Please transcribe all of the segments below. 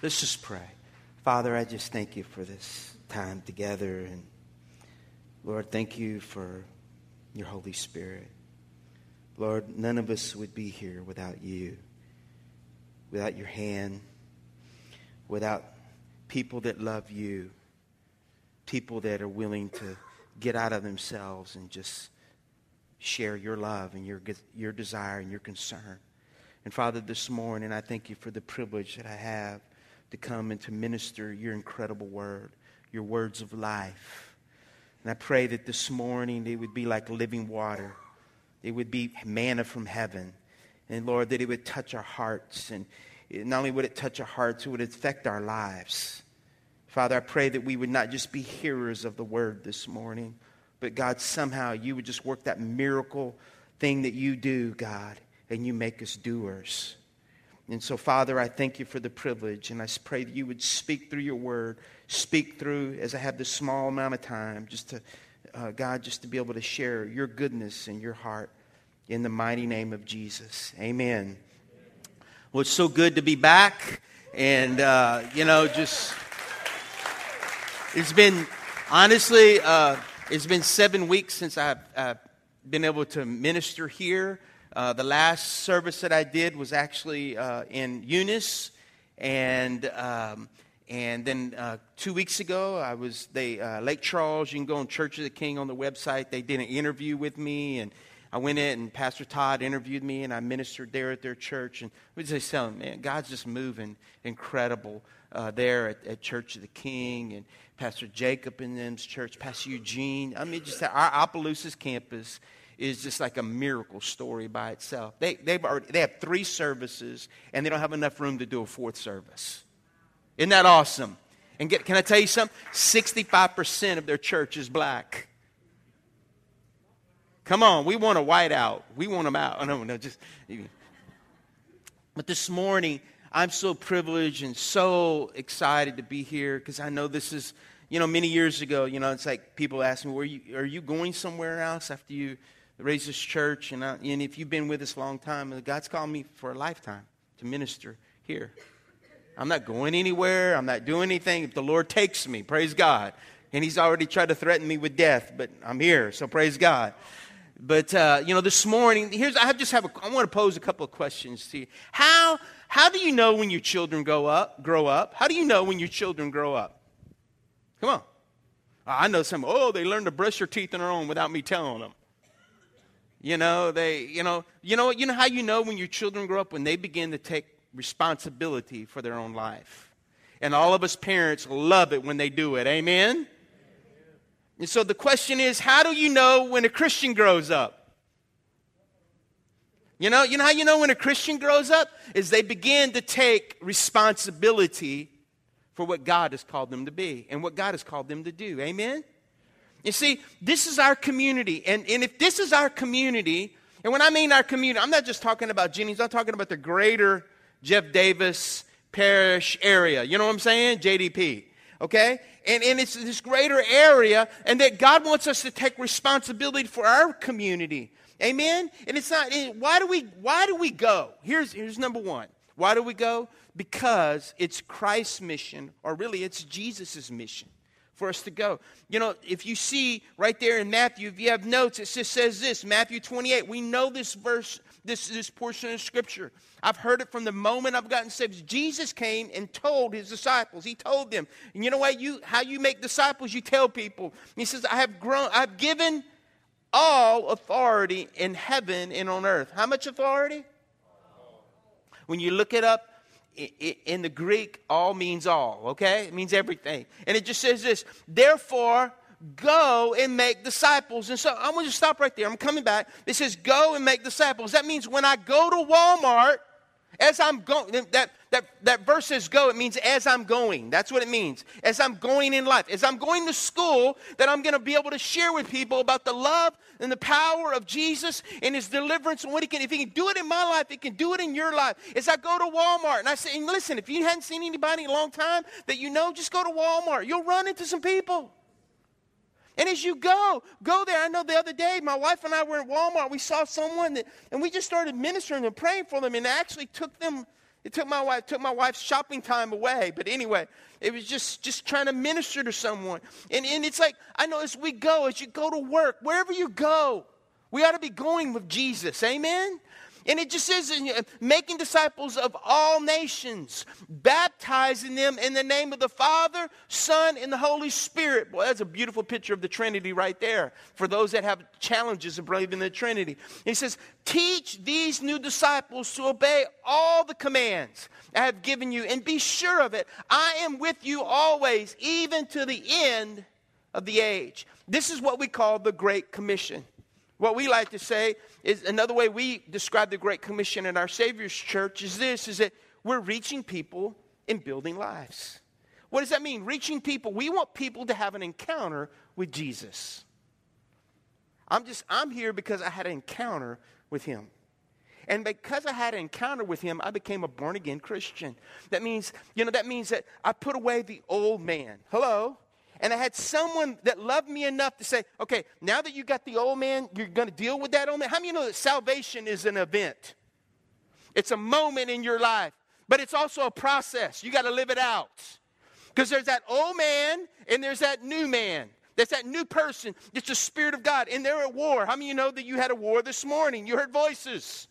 Let's just pray. Father, I just thank you for this time together. And Lord, thank you for your Holy Spirit. Lord, none of us would be here without you, without your hand, without people that love you, people that are willing to get out of themselves and just share your love and your, your desire and your concern. And Father, this morning, I thank you for the privilege that I have to come and to minister your incredible word, your words of life. And I pray that this morning they would be like living water. It would be manna from heaven. And Lord, that it would touch our hearts. And not only would it touch our hearts, it would affect our lives. Father, I pray that we would not just be hearers of the word this morning, but God, somehow you would just work that miracle thing that you do, God, and you make us doers. And so, Father, I thank you for the privilege, and I pray that you would speak through your word, speak through, as I have this small amount of time, just to, uh, God, just to be able to share your goodness and your heart in the mighty name of Jesus. Amen. Well, it's so good to be back, and, uh, you know, just, it's been, honestly, uh, it's been seven weeks since I've been able to minister here. Uh, the last service that I did was actually uh, in Eunice, and um, and then uh, two weeks ago I was they uh, Lake Charles. You can go on Church of the King on the website. They did an interview with me, and I went in and Pastor Todd interviewed me, and I ministered there at their church. And we just tell them, man, God's just moving incredible uh, there at, at, Church of the King, and Pastor Jacob in them's church, Pastor Eugene. I mean, just our Opelousas campus is just like a miracle story by itself. They, they've already, they have three services, and they don't have enough room to do a fourth service. Isn't that awesome? And get, can I tell you something? 65% of their church is black. Come on, we want a white out. We want them out. Oh, no, no, just. But this morning, I'm so privileged and so excited to be here because I know this is, you know, many years ago, you know, it's like people ask me, Were you, are you going somewhere else after you raise this church, and, I, and if you've been with us a long time, God's called me for a lifetime to minister here. I'm not going anywhere. I'm not doing anything. If the Lord takes me, praise God. And He's already tried to threaten me with death, but I'm here, so praise God. But uh, you know, this morning, here's I just have a, I want to pose a couple of questions to you. How how do you know when your children grow up? Grow up? How do you know when your children grow up? Come on. I know some. Oh, they learn to brush their teeth on their own without me telling them. You know, they, you know, you know, you know how you know when your children grow up when they begin to take responsibility for their own life. And all of us parents love it when they do it. Amen. And so the question is, how do you know when a Christian grows up? You know, you know how you know when a Christian grows up? Is they begin to take responsibility for what God has called them to be and what God has called them to do. Amen? You see, this is our community. And, and if this is our community, and when I mean our community, I'm not just talking about Jennings, I'm talking about the greater Jeff Davis parish area. You know what I'm saying? JDP. Okay? And, and it's this greater area, and that God wants us to take responsibility for our community. Amen? And it's not, why do we, why do we go? Here's, here's number one. Why do we go? Because it's Christ's mission, or really it's Jesus' mission for us to go. You know, if you see right there in Matthew, if you have notes, it just says this Matthew 28. We know this verse, this, this portion of scripture. I've heard it from the moment I've gotten saved. Jesus came and told his disciples. He told them, and you know what? You how you make disciples, you tell people. He says, I have grown, I've given all authority in heaven and on earth. How much authority? When you look it up, in the Greek, all means all, okay? It means everything. And it just says this therefore, go and make disciples. And so I'm going to stop right there. I'm coming back. It says, go and make disciples. That means when I go to Walmart, as I'm going, that, that, that verse says go, it means as I'm going. That's what it means. As I'm going in life. As I'm going to school, that I'm going to be able to share with people about the love and the power of Jesus and his deliverance and what he can, if he can do it in my life, he can do it in your life. As I go to Walmart and I say, and listen, if you hadn't seen anybody in a long time that you know, just go to Walmart. You'll run into some people. And as you go, go there. I know the other day, my wife and I were in Walmart. We saw someone that, and we just started ministering and praying for them and actually took them It took my wife, took my wife's shopping time away. But anyway, it was just, just trying to minister to someone. And, and it's like, I know as we go, as you go to work, wherever you go, we ought to be going with Jesus. Amen? And it just says, uh, making disciples of all nations, baptizing them in the name of the Father, Son, and the Holy Spirit. Boy, that's a beautiful picture of the Trinity right there for those that have challenges of believing in the Trinity. He says, Teach these new disciples to obey all the commands I have given you, and be sure of it. I am with you always, even to the end of the age. This is what we call the Great Commission. What we like to say is another way we describe the Great Commission in our Savior's church is this is that we're reaching people and building lives. What does that mean? Reaching people. We want people to have an encounter with Jesus. I'm just I'm here because I had an encounter with him. And because I had an encounter with him, I became a born again Christian. That means, you know, that means that I put away the old man. Hello? And I had someone that loved me enough to say, okay, now that you got the old man, you're going to deal with that old man. How many you know that salvation is an event? It's a moment in your life, but it's also a process. You got to live it out. Because there's that old man and there's that new man. There's that new person. It's the Spirit of God. And they're at war. How many of you know that you had a war this morning? You heard voices.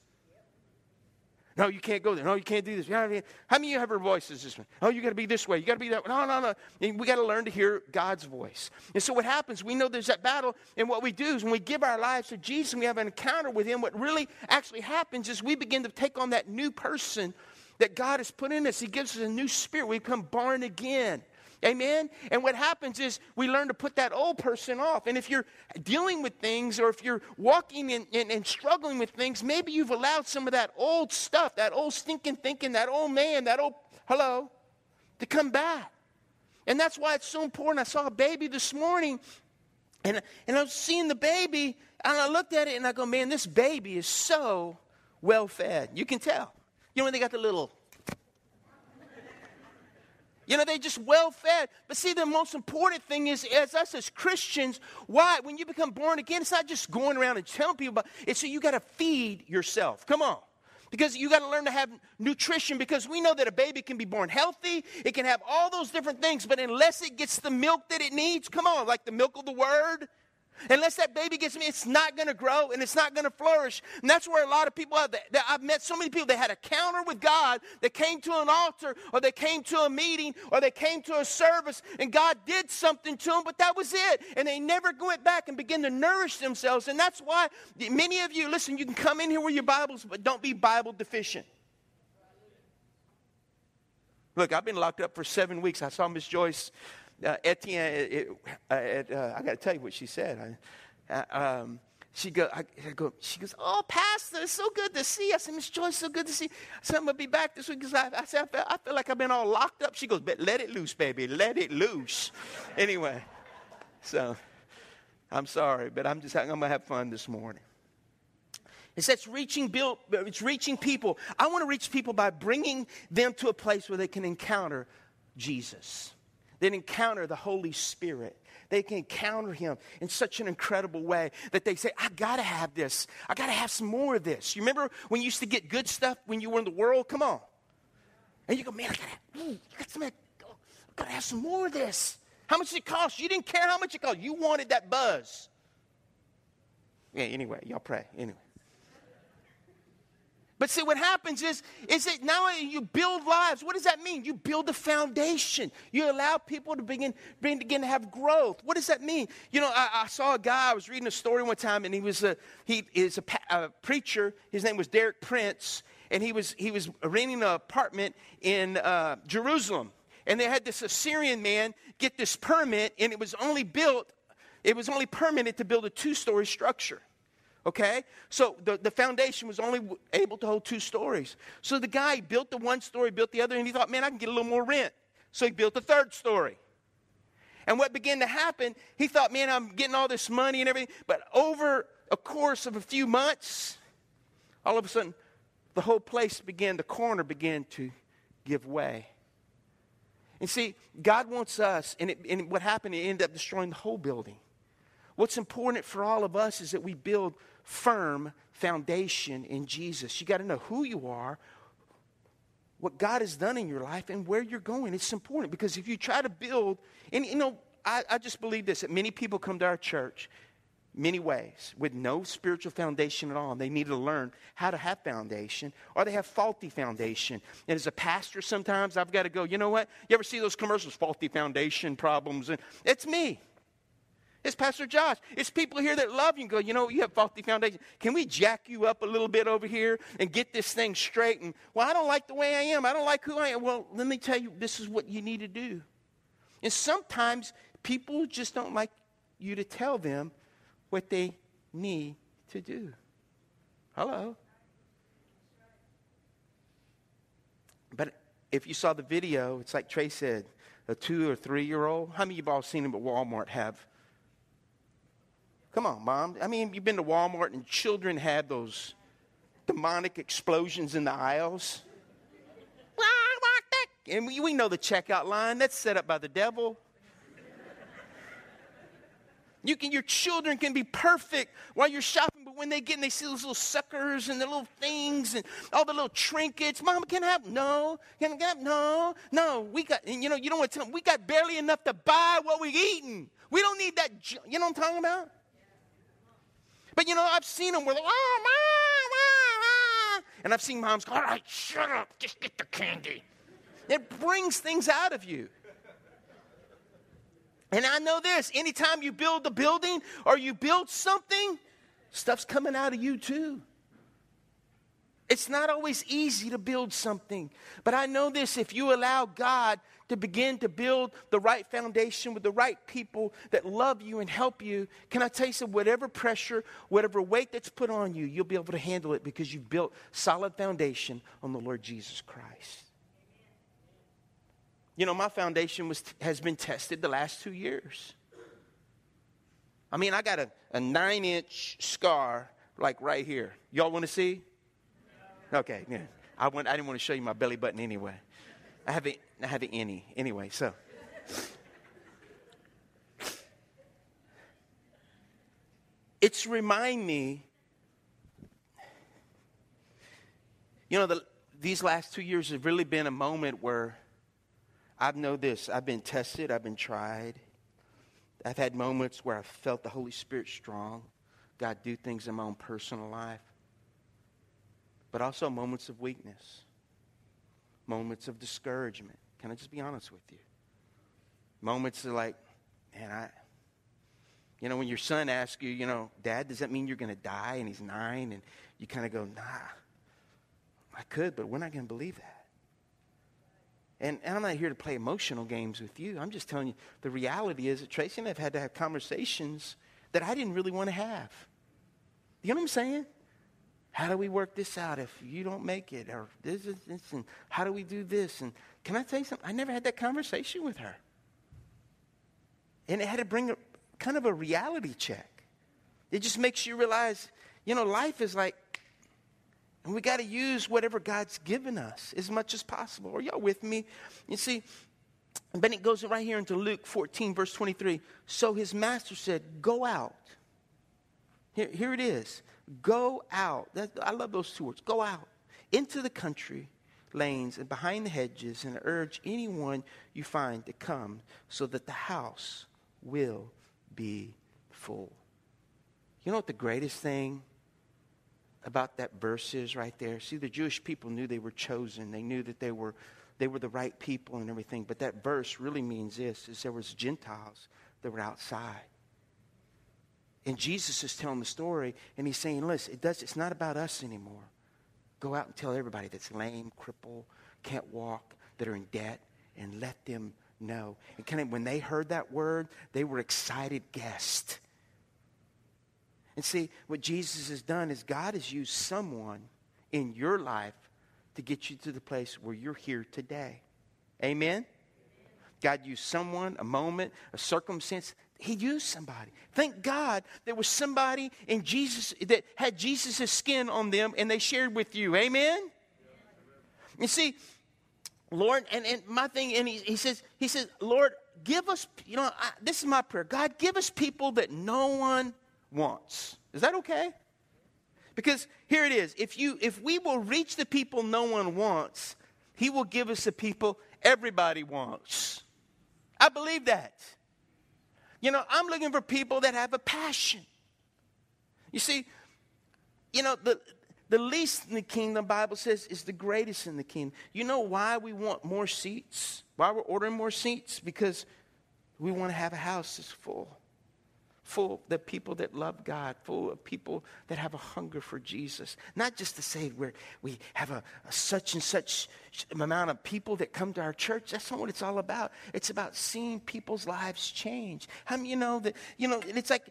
No, you can't go there. No, you can't do this. How many of you have your voices this way? Oh, you got to be this way. You got to be that way. No, no, no. And we got to learn to hear God's voice. And so what happens, we know there's that battle. And what we do is when we give our lives to Jesus and we have an encounter with Him, what really actually happens is we begin to take on that new person that God has put in us. He gives us a new spirit. We become born again. Amen? And what happens is we learn to put that old person off. And if you're dealing with things or if you're walking and, struggling with things, maybe you've allowed some of that old stuff, that old stinking thinking, that old man, that old, hello, to come back. And that's why it's so important. I saw a baby this morning and, and I was seeing the baby and I looked at it and I go, man, this baby is so well fed. You can tell. You know, when they got the little you know, they're just well fed. But see, the most important thing is, as us as Christians, why? When you become born again, it's not just going around and telling people about it's so you got to feed yourself. Come on. Because you got to learn to have nutrition because we know that a baby can be born healthy, it can have all those different things, but unless it gets the milk that it needs, come on, like the milk of the word, Unless that baby gets me, it's not going to grow and it's not going to flourish. And that's where a lot of people are. That, I've met so many people that had a counter with God that came to an altar or they came to a meeting or they came to a service and God did something to them, but that was it. And they never went back and began to nourish themselves. And that's why many of you, listen, you can come in here with your Bibles, but don't be Bible deficient. Look, I've been locked up for seven weeks. I saw Miss Joyce uh, Etienne, it, it, uh, I got to tell you what she said. I, uh, um, she go, I, go, she goes, oh, Pastor, it's so good to see. You. I said, Miss Joyce, so good to see. You. I said, I'm gonna be back this week because I, I said, I feel, I feel like I've been all locked up. She goes, but let it loose, baby, let it loose. anyway, so I'm sorry, but I'm just, I'm gonna have fun this morning. It says reaching, it's reaching people. I want to reach people by bringing them to a place where they can encounter Jesus that encounter the Holy Spirit. They can encounter Him in such an incredible way that they say, I gotta have this. I gotta have some more of this. You remember when you used to get good stuff when you were in the world? Come on. And you go, man, I gotta, ooh, you got some, I gotta have some more of this. How much it cost? You didn't care how much it cost. You wanted that buzz. Yeah, anyway, y'all pray. Anyway. But see, what happens is, is that now you build lives. What does that mean? You build a foundation. You allow people to begin, begin to have growth. What does that mean? You know, I, I saw a guy. I was reading a story one time, and he was a he is a, a preacher. His name was Derek Prince, and he was he was renting an apartment in uh, Jerusalem. And they had this Assyrian man get this permit, and it was only built. It was only permitted to build a two-story structure. Okay? So the, the foundation was only able to hold two stories. So the guy built the one story, built the other, and he thought, man, I can get a little more rent. So he built the third story. And what began to happen, he thought, man, I'm getting all this money and everything. But over a course of a few months, all of a sudden, the whole place began, the corner began to give way. And see, God wants us, and, it, and what happened, it ended up destroying the whole building. What's important for all of us is that we build firm foundation in Jesus. You got to know who you are, what God has done in your life and where you're going. It's important because if you try to build, and you know, I, I just believe this that many people come to our church many ways with no spiritual foundation at all. And they need to learn how to have foundation, or they have faulty foundation. And as a pastor, sometimes I've got to go, you know what? You ever see those commercials, faulty foundation problems? And it's me. It's Pastor Josh. It's people here that love you and go, you know, you have faulty foundation. Can we jack you up a little bit over here and get this thing straight? And, well, I don't like the way I am. I don't like who I am. Well, let me tell you, this is what you need to do. And sometimes people just don't like you to tell them what they need to do. Hello? But if you saw the video, it's like Trey said, a two or three year old. How many of you all seen them at Walmart have? Come on, mom. I mean, you've been to Walmart and children had those demonic explosions in the aisles. And we, we know the checkout line. That's set up by the devil. You can, your children can be perfect while you're shopping, but when they get and they see those little suckers and the little things and all the little trinkets, Mama, can I have? No, can I have? No, no. We got, and you know, you don't want to tell them, we got barely enough to buy what we're eating. We don't need that. You know what I'm talking about? But you know, I've seen them where they're, oh, mom, and I've seen moms go, all right, shut up, just get the candy. It brings things out of you. And I know this anytime you build a building or you build something, stuff's coming out of you too. It's not always easy to build something, but I know this if you allow God to begin to build the right foundation with the right people that love you and help you, can I tell you something? Whatever pressure, whatever weight that's put on you, you'll be able to handle it because you've built solid foundation on the Lord Jesus Christ. You know, my foundation was, has been tested the last two years. I mean, I got a, a nine inch scar like right here. Y'all want to see? Okay, yeah. I, went, I didn't want to show you my belly button anyway. I have it, I have it any anyway, so. It's remind me, you know, the, these last two years have really been a moment where I know this I've been tested, I've been tried. I've had moments where I've felt the Holy Spirit strong, God do things in my own personal life, but also moments of weakness, moments of discouragement. Can I just be honest with you? Moments of like, man, I, you know, when your son asks you, you know, Dad, does that mean you're going to die? And he's nine, and you kind of go, nah, I could, but we're not going to believe that. And, and I'm not here to play emotional games with you. I'm just telling you the reality is that Tracy and I have had to have conversations that I didn't really want to have. You know what I'm saying? How do we work this out if you don't make it? Or this is this, and how do we do this? And can I tell you something? I never had that conversation with her. And it had to bring a kind of a reality check. It just makes you realize, you know, life is like and we got to use whatever God's given us as much as possible. Are y'all with me? You see, then it goes right here into Luke 14, verse 23. So his master said, Go out. Here, here it is. Go out. That, I love those two words. Go out into the country lanes and behind the hedges and urge anyone you find to come so that the house will be full. You know what the greatest thing about that verse is right there. See, the Jewish people knew they were chosen. They knew that they were, they were the right people and everything. But that verse really means this, is there was Gentiles that were outside. And Jesus is telling the story, and he's saying, listen, it does, it's not about us anymore. Go out and tell everybody that's lame, crippled, can't walk, that are in debt, and let them know. And kind of, when they heard that word, they were excited guests. And see, what Jesus has done is God has used someone in your life to get you to the place where you're here today. Amen? God used someone, a moment, a circumstance. He used somebody. Thank God there was somebody in Jesus that had Jesus' skin on them and they shared with you. Amen? You see, Lord, and, and my thing, and he, he says, he says, Lord, give us, you know, I, this is my prayer. God, give us people that no one wants. Is that okay? Because here it is. If you if we will reach the people no one wants, He will give us the people everybody wants. I believe that. You know, I'm looking for people that have a passion. You see, you know, the, the least in the kingdom, Bible says, is the greatest in the kingdom. You know why we want more seats? Why we're ordering more seats? Because we want to have a house that's full full of people that love God, full of people that have a hunger for Jesus. Not just to say we we have a, a, such and such amount of people that come to our church. That's not what it's all about. It's about seeing people's lives change. How many you know that, you know, it's like,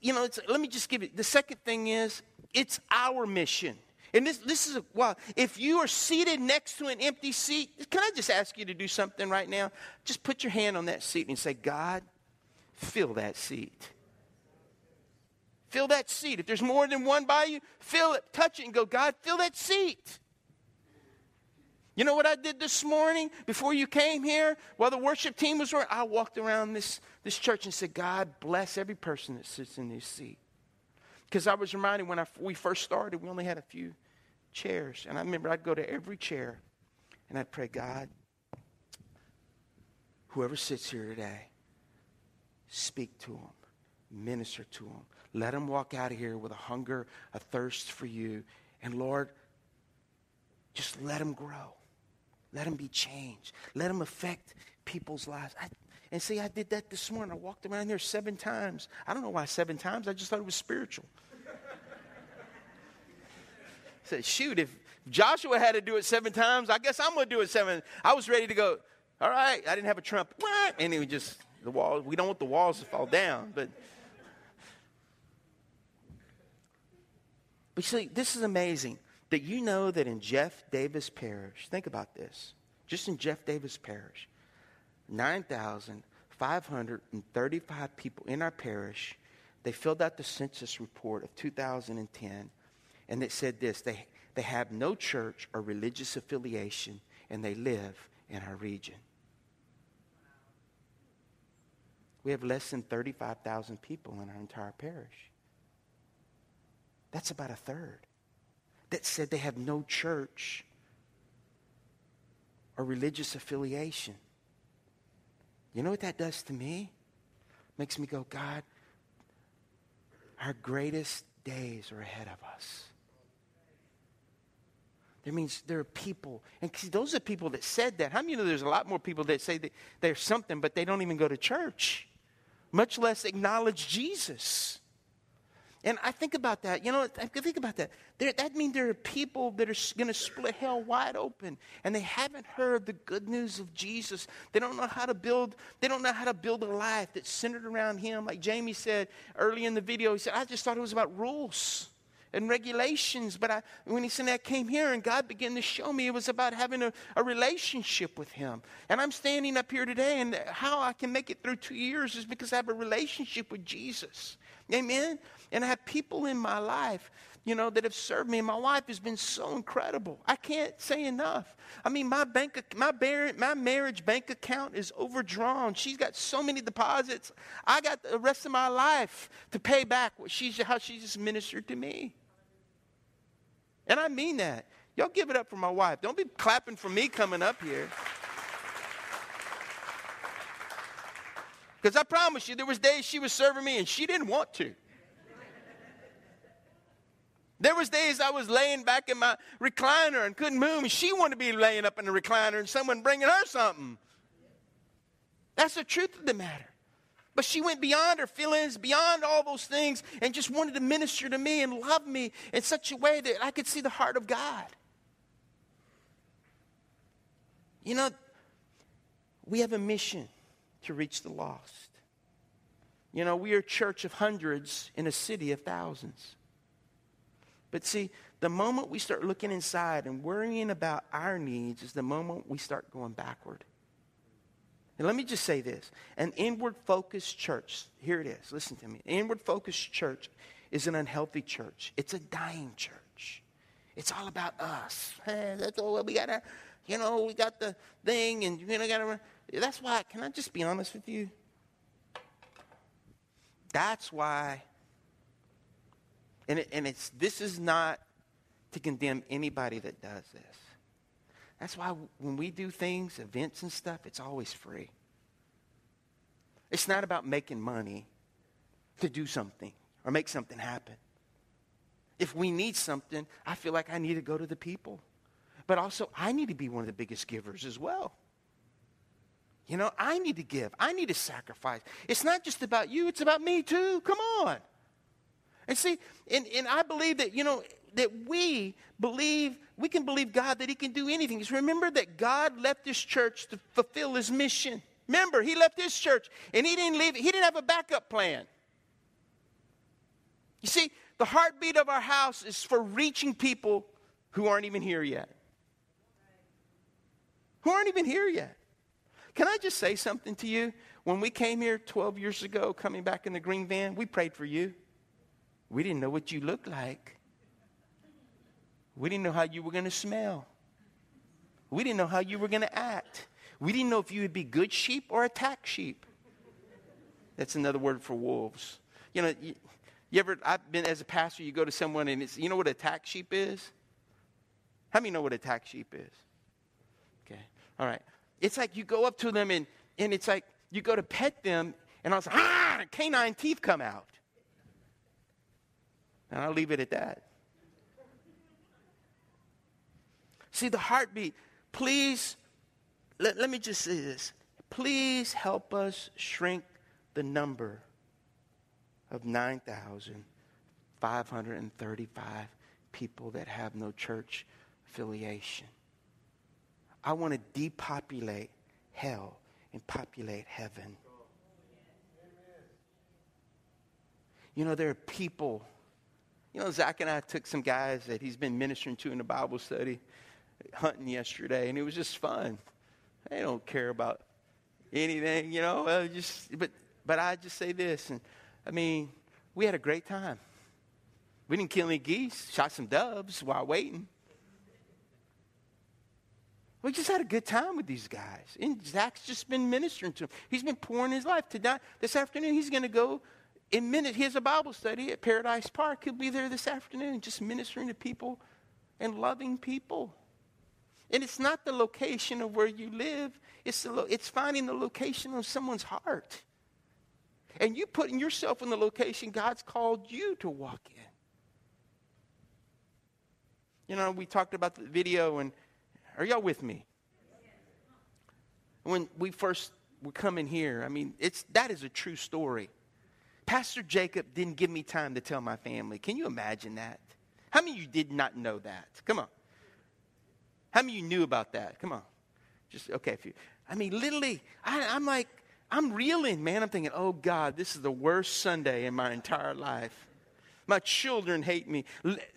you know, let me just give you, the second thing is, it's our mission. And this, this is, a, well, if you are seated next to an empty seat, can I just ask you to do something right now? Just put your hand on that seat and say, God, fill that seat. Fill that seat. If there's more than one by you, fill it, touch it, and go, God, fill that seat. You know what I did this morning before you came here? While the worship team was working, I walked around this, this church and said, God, bless every person that sits in this seat. Because I was reminded when I, we first started, we only had a few chairs. And I remember I'd go to every chair and I'd pray, God, whoever sits here today, speak to them, minister to them, let them walk out of here with a hunger, a thirst for you. And Lord, just let them grow. Let them be changed. Let them affect people's lives. I, and see, I did that this morning. I walked around there seven times. I don't know why seven times. I just thought it was spiritual. I said, shoot, if Joshua had to do it seven times, I guess I'm going to do it seven. I was ready to go, all right. I didn't have a trump. And it was just, the walls, We don't want the walls to fall down. But But see, this is amazing that you know that in Jeff Davis Parish, think about this, just in Jeff Davis Parish, 9,535 people in our parish, they filled out the census report of 2010, and it said this they, they have no church or religious affiliation, and they live in our region. We have less than 35,000 people in our entire parish. That's about a third. That said they have no church or religious affiliation. You know what that does to me? Makes me go, God, our greatest days are ahead of us. That means there are people, and those are people that said that. How many you know there's a lot more people that say that there's something, but they don't even go to church, much less acknowledge Jesus? And I think about that. You know, I think about that. There, that means there are people that are going to split hell wide open, and they haven't heard the good news of Jesus. They don't know how to build. They don't know how to build a life that's centered around Him. Like Jamie said early in the video, he said, "I just thought it was about rules." and regulations. But I, when he said I came here and God began to show me it was about having a, a relationship with him. And I'm standing up here today, and how I can make it through two years is because I have a relationship with Jesus. Amen? And I have people in my life, you know, that have served me. And my wife has been so incredible. I can't say enough. I mean, my bank, my, my marriage bank account is overdrawn. She's got so many deposits. I got the rest of my life to pay back what she's, how she just ministered to me. And I mean that. Y'all give it up for my wife. Don't be clapping for me coming up here. Because I promise you, there was days she was serving me and she didn't want to. There was days I was laying back in my recliner and couldn't move, and she wanted to be laying up in the recliner and someone bringing her something. That's the truth of the matter. But she went beyond her feelings, beyond all those things, and just wanted to minister to me and love me in such a way that I could see the heart of God. You know, we have a mission to reach the lost. You know, we are a church of hundreds in a city of thousands. But see, the moment we start looking inside and worrying about our needs is the moment we start going backward. And let me just say this an inward focused church, here it is, listen to me. An inward focused church is an unhealthy church, it's a dying church. It's all about us. Hey, that's all we got to, you know, we got the thing, and you know, got to. That's why, can I just be honest with you? That's why, and, it, and it's, this is not to condemn anybody that does this. That's why when we do things, events and stuff, it's always free. It's not about making money to do something or make something happen. If we need something, I feel like I need to go to the people. But also, I need to be one of the biggest givers as well. You know, I need to give. I need to sacrifice. It's not just about you, it's about me too. Come on. And see, and, and I believe that, you know, that we believe, we can believe God that He can do anything. Remember that God left this church to fulfill His mission. Remember, He left His church and He didn't leave, He didn't have a backup plan. You see, the heartbeat of our house is for reaching people who aren't even here yet. Who aren't even here yet. Can I just say something to you? When we came here 12 years ago, coming back in the green van, we prayed for you. We didn't know what you looked like. We didn't know how you were going to smell. We didn't know how you were going to act. We didn't know if you would be good sheep or attack sheep. That's another word for wolves. You know, you, you ever, I've been as a pastor, you go to someone and it's, you know what attack sheep is? How many know what attack sheep is? Okay, all right. It's like you go up to them and, and it's like you go to pet them and I was like, ah, canine teeth come out. And I'll leave it at that. See, the heartbeat. Please, let, let me just say this. Please help us shrink the number of 9,535 people that have no church affiliation. I want to depopulate hell and populate heaven. You know, there are people. You know, Zach and I took some guys that he's been ministering to in the Bible study hunting yesterday, and it was just fun. They don't care about anything, you know. Uh, just, but, but I just say this, and I mean, we had a great time. We didn't kill any geese, shot some doves while waiting. We just had a good time with these guys. And Zach's just been ministering to him. He's been pouring his life. Tonight, this afternoon, he's going to go in minute. He has a Bible study at Paradise Park. He'll be there this afternoon, just ministering to people and loving people. And it's not the location of where you live, it's, lo- it's finding the location of someone's heart. And you putting yourself in the location God's called you to walk in. You know, we talked about the video, and are y'all with me? When we first were coming here, I mean, it's, that is a true story. Pastor Jacob didn't give me time to tell my family. Can you imagine that? How many of you did not know that? Come on. How many of you knew about that? Come on. Just, okay, if you, I mean, literally, I, I'm like, I'm reeling, man. I'm thinking, oh God, this is the worst Sunday in my entire life. My children hate me.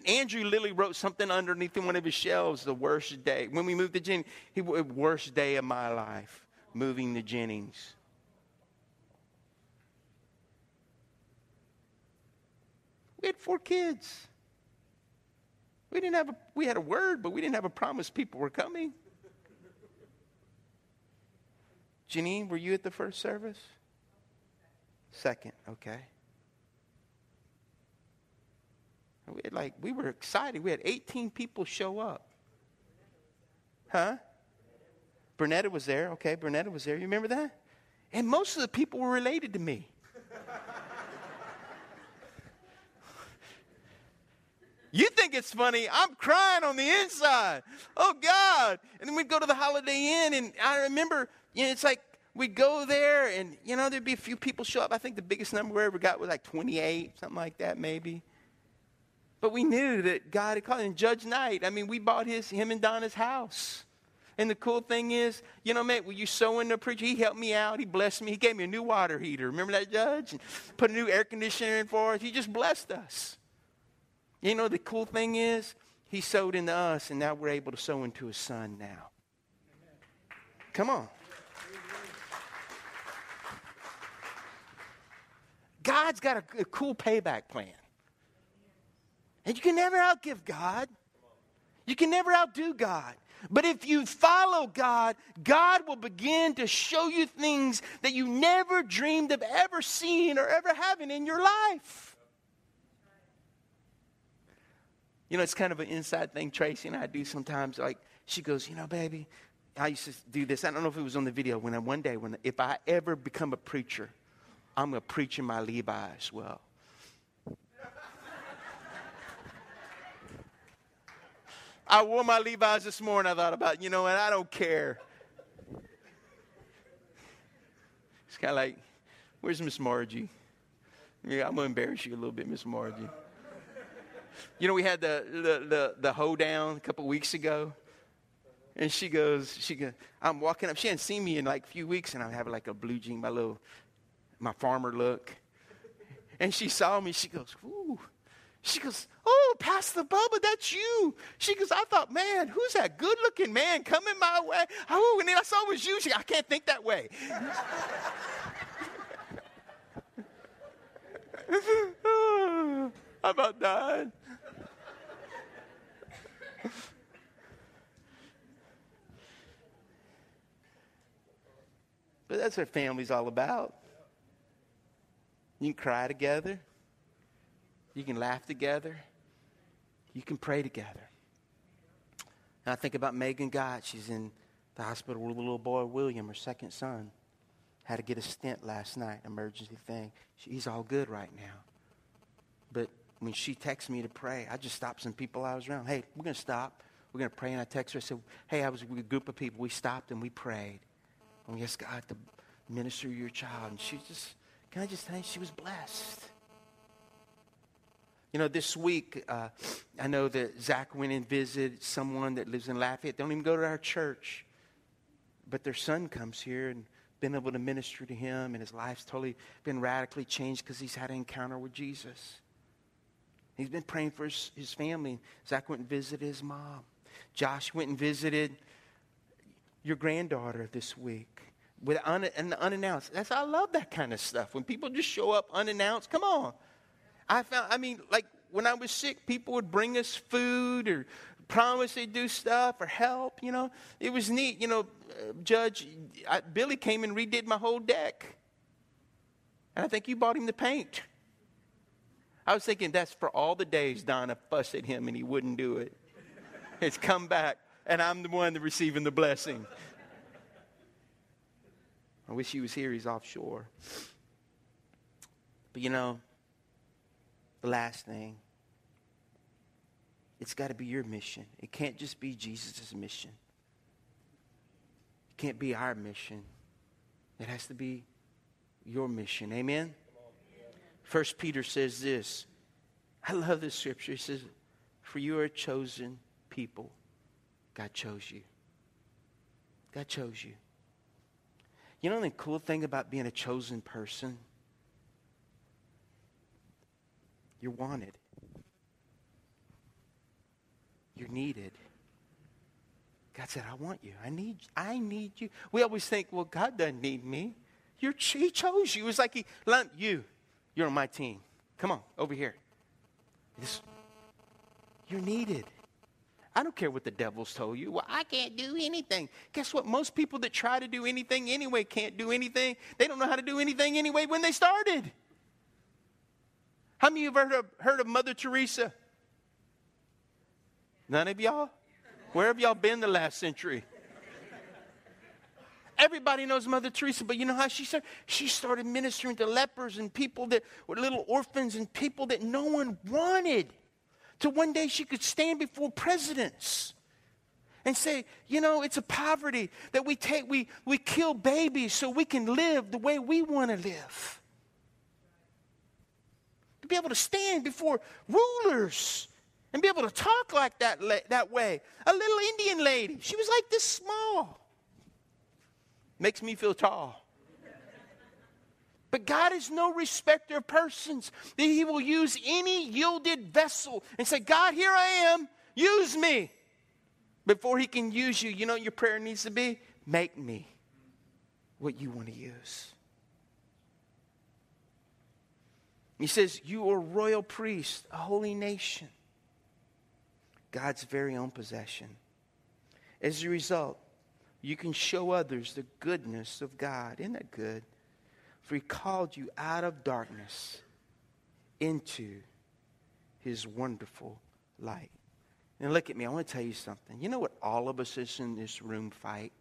Andrew Lilly wrote something underneath in one of his shelves, the worst day. When we moved to Jennings, he worst day of my life, moving to Jennings. We had four kids. We didn't have a, we had a word, but we didn't have a promise people were coming. Janine, were you at the first service? Second, okay. We like we were excited. We had 18 people show up. Huh? Bernetta was there. Okay, Bernetta was there. You remember that? And most of the people were related to me. You think it's funny. I'm crying on the inside. Oh, God. And then we'd go to the Holiday Inn, and I remember, you know, it's like we'd go there, and, you know, there'd be a few people show up. I think the biggest number we ever got was like 28, something like that, maybe. But we knew that God had called. And Judge Knight, I mean, we bought his, him and Donna's house. And the cool thing is, you know, man, when you sow in the preacher, he helped me out. He blessed me. He gave me a new water heater. Remember that, Judge? And put a new air conditioner in for us. He just blessed us. You know, the cool thing is, he sowed into us, and now we're able to sow into his son now. Come on. God's got a, a cool payback plan. And you can never outgive God. You can never outdo God. But if you follow God, God will begin to show you things that you never dreamed of ever seeing or ever having in your life. You know, it's kind of an inside thing Tracy and I do sometimes. Like, she goes, You know, baby, I used to do this. I don't know if it was on the video. When I, one day, when if I ever become a preacher, I'm going to preach in my Levi's. Well, I wore my Levi's this morning. I thought about, you know what? I don't care. It's kind of like, where's Miss Margie? Yeah, I'm to embarrass you a little bit, Miss Margie. You know, we had the, the, the, the hoedown a couple weeks ago. And she goes, she goes, I'm walking up. She hadn't seen me in like a few weeks, and I'm having like a blue jean, my little, my farmer look. And she saw me. She goes, ooh. She goes, oh, Pastor Bubba, that's you. She goes, I thought, man, who's that good-looking man coming my way? Oh, and then I saw it was you. She, I can't think that way. I about died. But that's what family's all about. You can cry together. You can laugh together. You can pray together. And I think about Megan Gott. She's in the hospital with little boy, William, her second son. Had to get a stent last night, emergency thing. He's all good right now. But when she texts me to pray, I just stopped some people I was around. Hey, we're going to stop. We're going to pray. And I text her. I said, hey, I was with a group of people. We stopped and we prayed. And we asked God to minister to your child. And she just, can I just say, she was blessed. You know, this week, uh, I know that Zach went and visited someone that lives in Lafayette. Don't even go to our church. But their son comes here and been able to minister to him, and his life's totally been radically changed because he's had an encounter with Jesus. He's been praying for his, his family. Zach went and visited his mom. Josh went and visited your granddaughter this week with un, and unannounced. That's I love that kind of stuff. When people just show up unannounced, come on. I found I mean, like when I was sick, people would bring us food or promise they'd do stuff or help, you know. It was neat. You know, uh, Judge, I, Billy came and redid my whole deck. And I think you bought him the paint. I was thinking that's for all the days Donna fussed at him and he wouldn't do it. It's come back, and I'm the one receiving the blessing. I wish he was here. He's offshore. But you know, the last thing it's got to be your mission. It can't just be Jesus' mission. It can't be our mission. It has to be your mission. Amen? First Peter says this. I love this scripture. He says, For you are a chosen people. God chose you. God chose you. You know the cool thing about being a chosen person? You're wanted. You're needed. God said, I want you. I need, I need you. We always think, well, God doesn't need me. You're, he chose you. It's like he, you, you're on my team. Come on, over here. This, you're needed. I don't care what the devil's told you. Well, I can't do anything. Guess what? Most people that try to do anything anyway can't do anything. They don't know how to do anything anyway when they started. How many of you have heard of, heard of Mother Teresa? None of y'all? Where have y'all been the last century? Everybody knows Mother Teresa, but you know how she started? She started ministering to lepers and people that were little orphans and people that no one wanted. To one day she could stand before presidents and say, you know, it's a poverty that we take, we, we kill babies so we can live the way we want to live. To be able to stand before rulers and be able to talk like that, that way. A little Indian lady, she was like this small. Makes me feel tall. But God is no respecter of persons. That He will use any yielded vessel and say, God, here I am, use me. Before He can use you, you know your prayer needs to be? Make me what you want to use. He says, You are royal priest, a holy nation. God's very own possession. As a result, you can show others the goodness of God. Isn't that good? For he called you out of darkness into his wonderful light. And look at me, I want to tell you something. You know what all of us is in this room fight?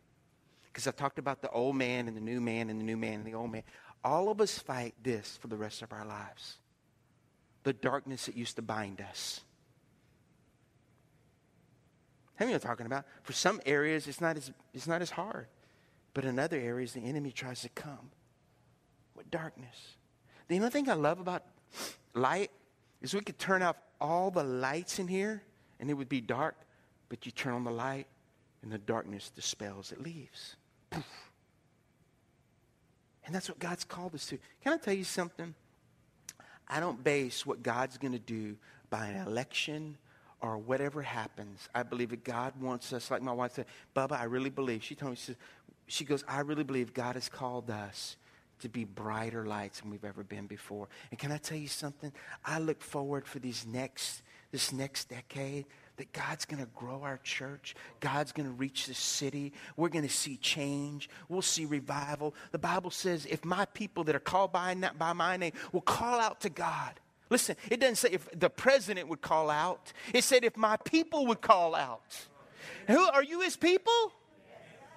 Because I talked about the old man and the new man and the new man and the old man. All of us fight this for the rest of our lives the darkness that used to bind us. How many are talking about? For some areas, it's not, as, it's not as hard. But in other areas, the enemy tries to come with darkness. The only thing I love about light is we could turn off all the lights in here and it would be dark, but you turn on the light and the darkness dispels, it leaves. Poof. And that's what God's called us to. Can I tell you something? I don't base what God's going to do by an election or whatever happens. I believe that God wants us, like my wife said, Bubba, I really believe. She told me, she, said, she goes, I really believe God has called us to be brighter lights than we've ever been before. And can I tell you something? I look forward for these next, this next decade that God's going to grow our church. God's going to reach the city. We're going to see change. We'll see revival. The Bible says if my people that are called by, by my name will call out to God. Listen, it doesn't say if the president would call out. It said if my people would call out. Who are you his people?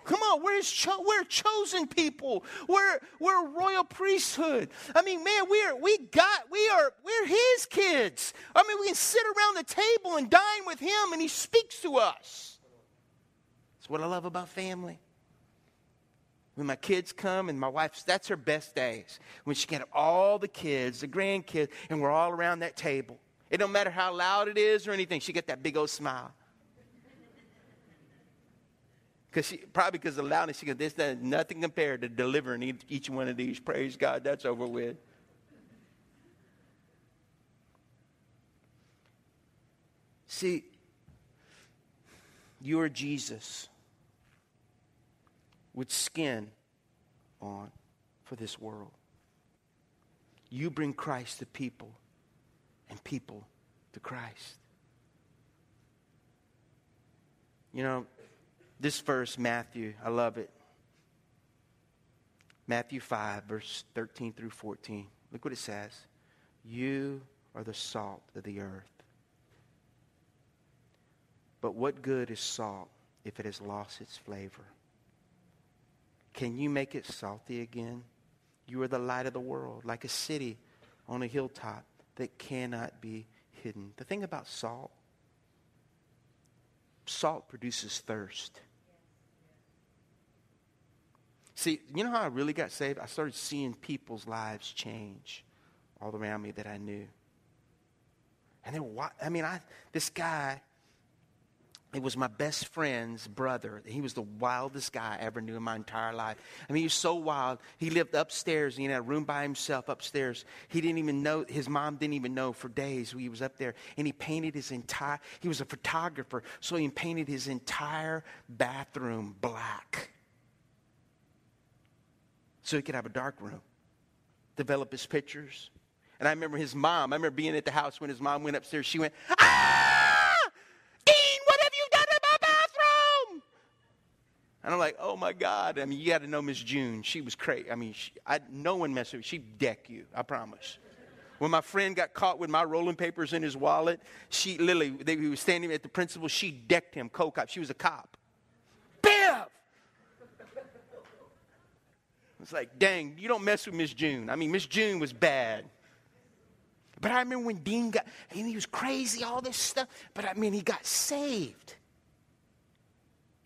Come on, we're, cho- we're chosen people. We're, we're royal priesthood. I mean, man, we're, we got, we are, we're his kids. I mean, we can sit around the table and dine with him and he speaks to us. That's what I love about family. When my kids come and my wife's, that's her best days. When she can have all the kids, the grandkids, and we're all around that table. It don't matter how loud it is or anything. She get that big old smile. Because she probably because of the loudness, she goes, "This is nothing compared to delivering each, each one of these." Praise God, that's over with. See, you are Jesus with skin on for this world. You bring Christ to people, and people to Christ. You know, this verse, Matthew, I love it. Matthew 5, verse 13 through 14. Look what it says. You are the salt of the earth. But what good is salt if it has lost its flavor? Can you make it salty again? You are the light of the world, like a city on a hilltop that cannot be hidden. The thing about salt, salt produces thirst. See, you know how I really got saved? I started seeing people's lives change all around me that I knew. And then, I mean, I this guy, it was my best friend's brother. He was the wildest guy I ever knew in my entire life. I mean, he was so wild. He lived upstairs. Had a room by himself upstairs. He didn't even know, his mom didn't even know for days he was up there. And he painted his entire, he was a photographer, so he painted his entire bathroom black so he could have a dark room, develop his pictures. And I remember his mom, I remember being at the house when his mom went upstairs. She went, Ah! Dean, what have you done in my bathroom? And I'm like, oh my God. I mean, you got to know Miss June. She was crazy. I mean, she, I, no one messed with her. She'd deck you, I promise. When my friend got caught with my rolling papers in his wallet, she literally, they, he was standing at the principal, she decked him, co-cop. She was a cop. It's like, dang, you don't mess with Miss June. I mean, Miss June was bad. But I remember when Dean got, and he was crazy, all this stuff. But I mean, he got saved.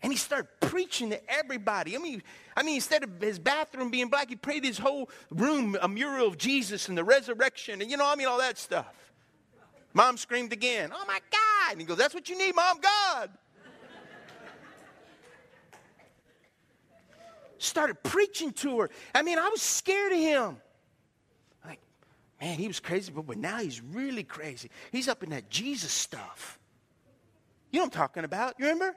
And he started preaching to everybody. I mean, I mean, instead of his bathroom being black, he prayed his whole room a mural of Jesus and the resurrection, and you know, I mean, all that stuff. Mom screamed again, "Oh my God!" And he goes, "That's what you need, Mom, God." Started preaching to her. I mean, I was scared of him. Like, man, he was crazy, but, but now he's really crazy. He's up in that Jesus stuff. You know what I'm talking about? You remember?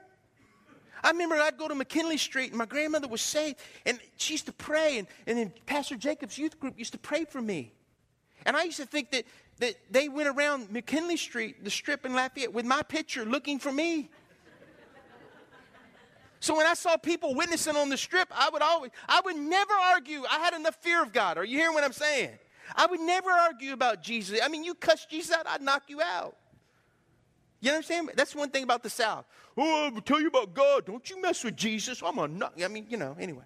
I remember I'd go to McKinley Street and my grandmother was saved and she used to pray and, and then Pastor Jacob's youth group used to pray for me. And I used to think that, that they went around McKinley Street, the strip in Lafayette, with my picture looking for me. So when I saw people witnessing on the strip, I would always, I would never argue. I had enough fear of God. Are you hearing what I'm saying? I would never argue about Jesus. I mean, you cuss Jesus out, I'd knock you out. You understand? That's one thing about the South. Oh, I'll tell you about God. Don't you mess with Jesus. I'm a nut. I mean, you know, anyway.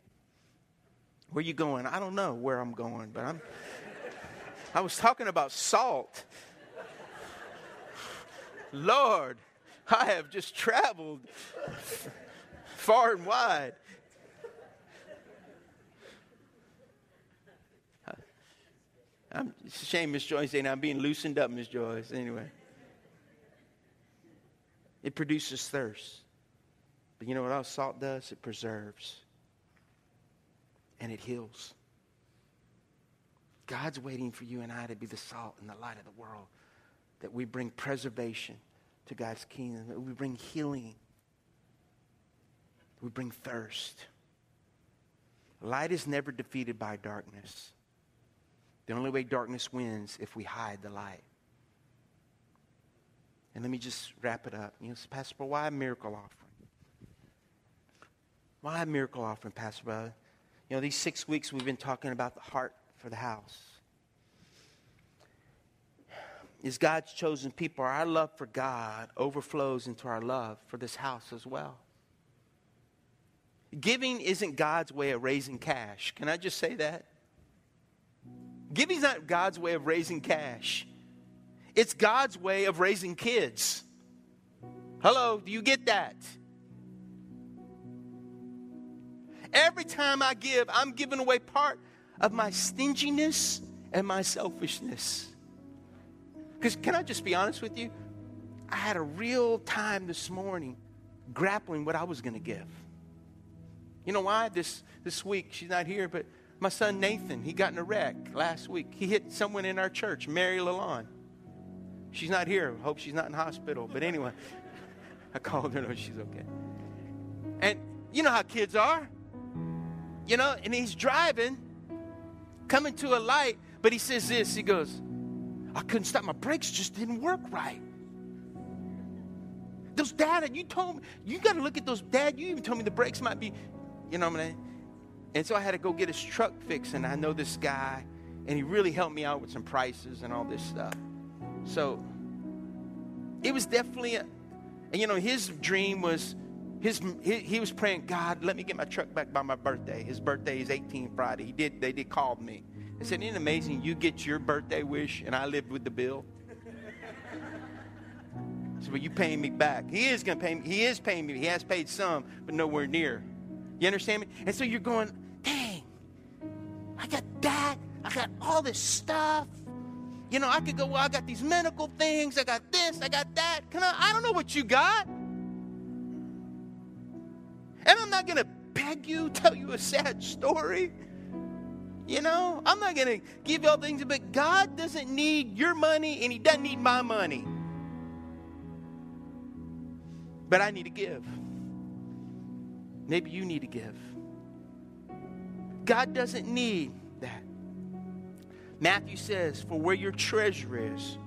Where you going? I don't know where I'm going, but I'm I was talking about salt. Lord, I have just traveled far and wide. I'm, it's a shame Miss Joyce saying I'm being loosened up, Miss Joyce. Anyway, it produces thirst. But you know what else salt does? It preserves and it heals. God's waiting for you and I to be the salt and the light of the world, that we bring preservation to God's kingdom, that we bring healing, we bring thirst. Light is never defeated by darkness. The only way darkness wins if we hide the light. And let me just wrap it up. You know, Pastor, why a miracle offering? Why a miracle offering, Pastor? Brother? You know, these six weeks we've been talking about the heart for the house. Is God's chosen people, our love for God overflows into our love for this house as well. Giving isn't God's way of raising cash. Can I just say that? Giving's not God's way of raising cash. It's God's way of raising kids. Hello, do you get that? Every time I give, I'm giving away part of my stinginess and my selfishness. Because, can I just be honest with you? I had a real time this morning grappling what I was going to give. You know why? This, this week, she's not here, but my son Nathan, he got in a wreck last week. He hit someone in our church, Mary Lalonde. She's not here. Hope she's not in hospital. But anyway, I called her. No, she's okay. And you know how kids are. You know, and he's driving, coming to a light, but he says this. He goes, I couldn't stop. My brakes just didn't work right. Those dad, you told me, you got to look at those dad. You even told me the brakes might be, you know what I mean? And so I had to go get his truck fixed. And I know this guy, and he really helped me out with some prices and all this stuff. So it was definitely, a, and you know, his dream was, his, he, he was praying, God, let me get my truck back by my birthday. His birthday is 18 Friday. He did, they did call me. I said, Isn't it amazing? You get your birthday wish, and I live with the bill. So, well, you paying me back. He is going to pay me. He is paying me. He has paid some, but nowhere near. You understand me? And so you're going, dang, I got that. I got all this stuff. You know, I could go, well, I got these medical things. I got this. I got that. Can I? I don't know what you got. And I'm not going to beg you, tell you a sad story. You know, I'm not going to give y'all things, but God doesn't need your money and He doesn't need my money. But I need to give. Maybe you need to give. God doesn't need that. Matthew says, For where your treasure is,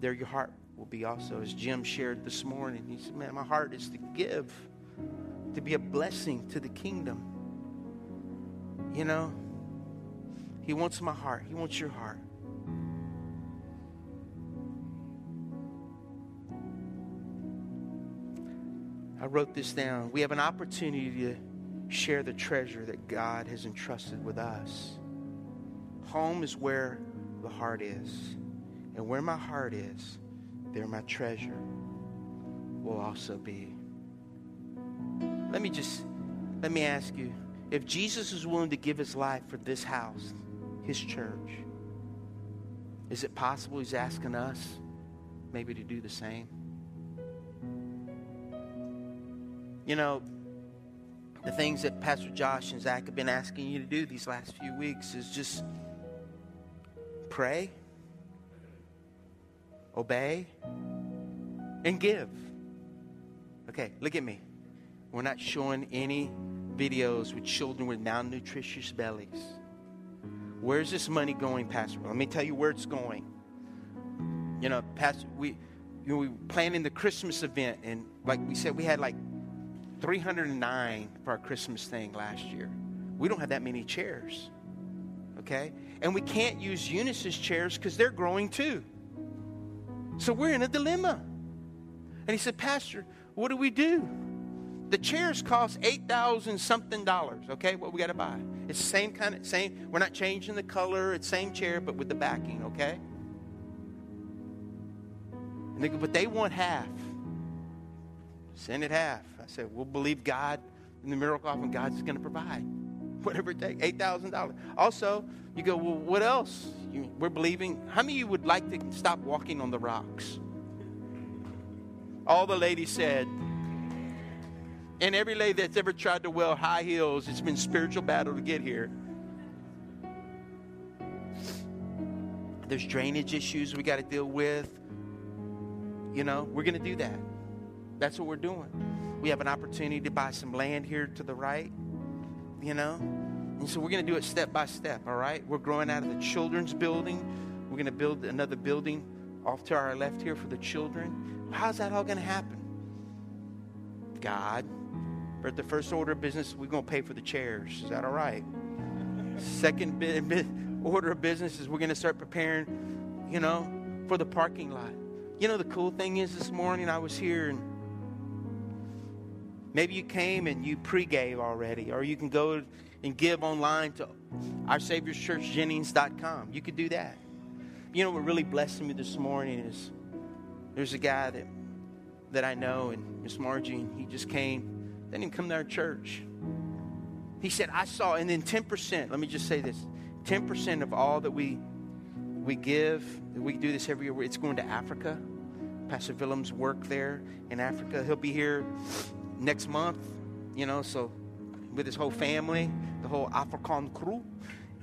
there your heart will be also. As Jim shared this morning, he said, Man, my heart is to give to be a blessing to the kingdom. You know, He wants my heart, He wants your heart. I wrote this down. We have an opportunity to share the treasure that God has entrusted with us. Home is where the heart is. And where my heart is, there my treasure will also be. Let me just, let me ask you if Jesus is willing to give his life for this house, his church, is it possible he's asking us maybe to do the same? You know, the things that Pastor Josh and Zach have been asking you to do these last few weeks is just pray, obey, and give. Okay, look at me. We're not showing any videos with children with malnutritious bellies. Where's this money going, Pastor? Let me tell you where it's going. You know, Pastor, we, you know, we planning the Christmas event, and like we said, we had like 309 for our Christmas thing last year. We don't have that many chairs. Okay? And we can't use Eunice's chairs because they're growing too. So we're in a dilemma. And he said, Pastor, what do we do? The chairs cost eight thousand something dollars. Okay, what we got to buy? It's the same kind of same. We're not changing the color. It's same chair, but with the backing. Okay. And they but they want half. Send it half. I said, we'll believe God in the miracle often. God's going to provide whatever it takes. Eight thousand dollars. Also, you go, well, what else? You, we're believing. How many of you would like to stop walking on the rocks? All the ladies said, and every lady that's ever tried to wear high heels, it's been spiritual battle to get here. There's drainage issues we got to deal with. You know, we're going to do that. That's what we're doing. We have an opportunity to buy some land here to the right, you know. And so we're going to do it step by step, all right? We're growing out of the children's building. We're going to build another building off to our left here for the children. How's that all going to happen? God. But the first order of business, we're going to pay for the chairs. Is that all right? Second order of business is we're going to start preparing, you know, for the parking lot. You know, the cool thing is this morning I was here and maybe you came and you pre gave already, or you can go and give online to our Savior's Church Jennings.com. You could do that. You know what really blessed me this morning is there's a guy that that I know, and Miss Margie, he just came didn't even come to our church. He said, I saw, and then 10%, let me just say this 10% of all that we we give, we do this every year, it's going to Africa. Pastor Willem's work there in Africa. He'll be here next month, you know, so with his whole family, the whole African crew.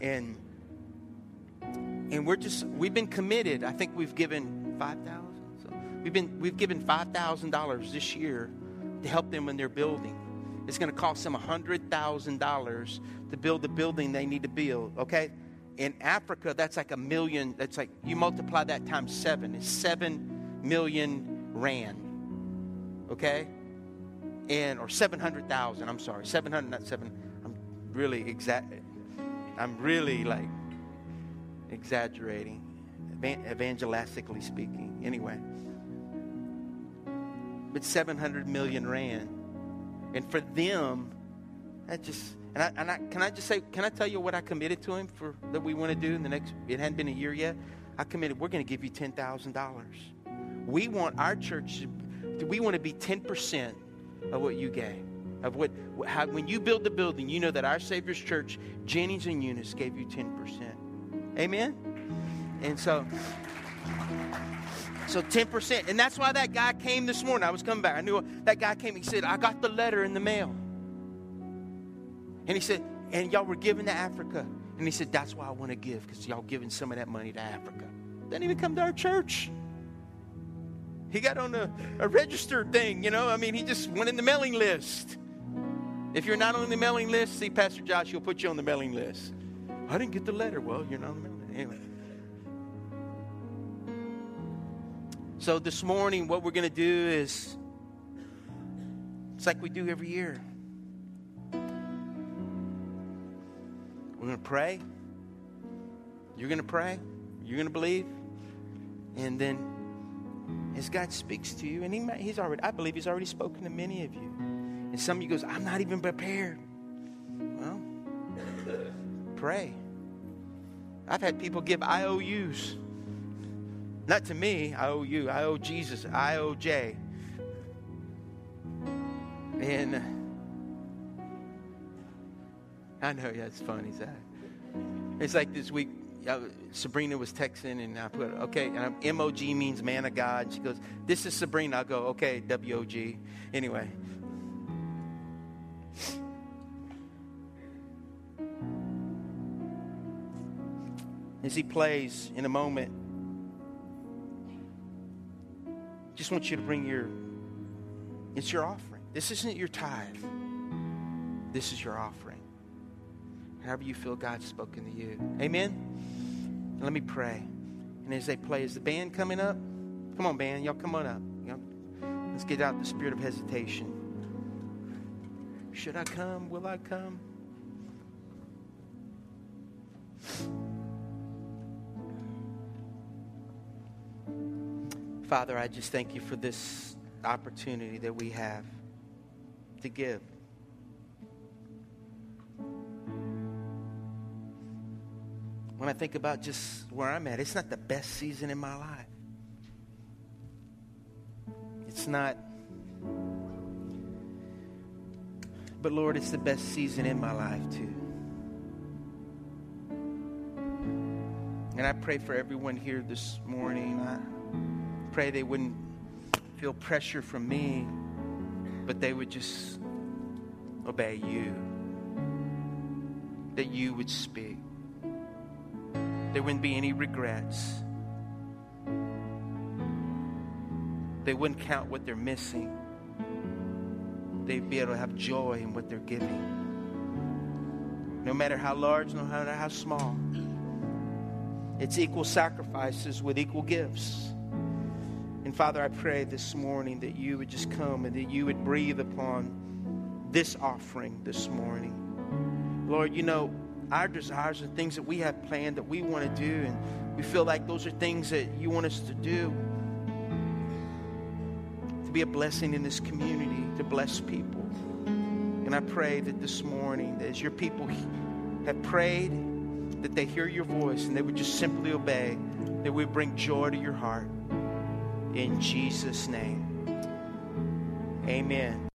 And and we're just we've been committed. I think we've given five thousand. So we've been we've given five thousand dollars this year to help them in their building. It's going to cost them $100,000 to build the building they need to build, okay? In Africa, that's like a million. That's like, you multiply that times seven. It's seven million rand, okay? And, or 700,000, I'm sorry, 700, not seven. I'm really exact. I'm really like exaggerating, evangelistically speaking. Anyway but 700 million rand. And for them, that just, and I, and I, can I just say, can I tell you what I committed to him for that we want to do in the next, it hadn't been a year yet. I committed, we're going to give you $10,000. We want our church, we want to be 10% of what you gave. Of what, how, when you build the building, you know that our Savior's Church, Jennings and Eunice, gave you 10%. Amen? And so, so 10%. And that's why that guy came this morning. I was coming back. I knew that guy came. He said, I got the letter in the mail. And he said, and y'all were giving to Africa. And he said, that's why I want to give, because y'all giving some of that money to Africa. Didn't even come to our church. He got on a, a registered thing, you know. I mean, he just went in the mailing list. If you're not on the mailing list, see Pastor Josh, he'll put you on the mailing list. I didn't get the letter. Well, you're not on the mailing list. Anyway. So this morning, what we're going to do is it's like we do every year. We're going to pray. You're going to pray. You're going to believe. And then as God speaks to you, and he might, he's already, I believe he's already spoken to many of you. And some of you goes, I'm not even prepared. Well, pray. I've had people give IOUs. Not to me, I owe you. I owe Jesus. I owe Jay. And I know, yeah, it's funny, Zach. It's like this week, uh, Sabrina was texting, and I put, okay, and MOG means man of God. She goes, This is Sabrina. I go, Okay, WOG. Anyway. As he plays in a moment, just want you to bring your, it's your offering. This isn't your tithe. This is your offering. However you feel God's spoken to you. Amen? Let me pray. And as they play, is the band coming up? Come on, band. Y'all come on up. let's get out the spirit of hesitation. Should I come? Will I come? Father, I just thank you for this opportunity that we have to give. When I think about just where I'm at, it's not the best season in my life. It's not. But Lord, it's the best season in my life, too. And I pray for everyone here this morning. I pray they wouldn't feel pressure from me, but they would just obey you. That you would speak. There wouldn't be any regrets. They wouldn't count what they're missing. They'd be able to have joy in what they're giving. No matter how large, no matter how small. It's equal sacrifices with equal gifts. And Father, I pray this morning that you would just come and that you would breathe upon this offering this morning. Lord, you know, our desires are things that we have planned that we want to do, and we feel like those are things that you want us to do. To be a blessing in this community, to bless people. And I pray that this morning, that as your people have prayed, that they hear your voice and they would just simply obey, that we bring joy to your heart. In Jesus' name, amen.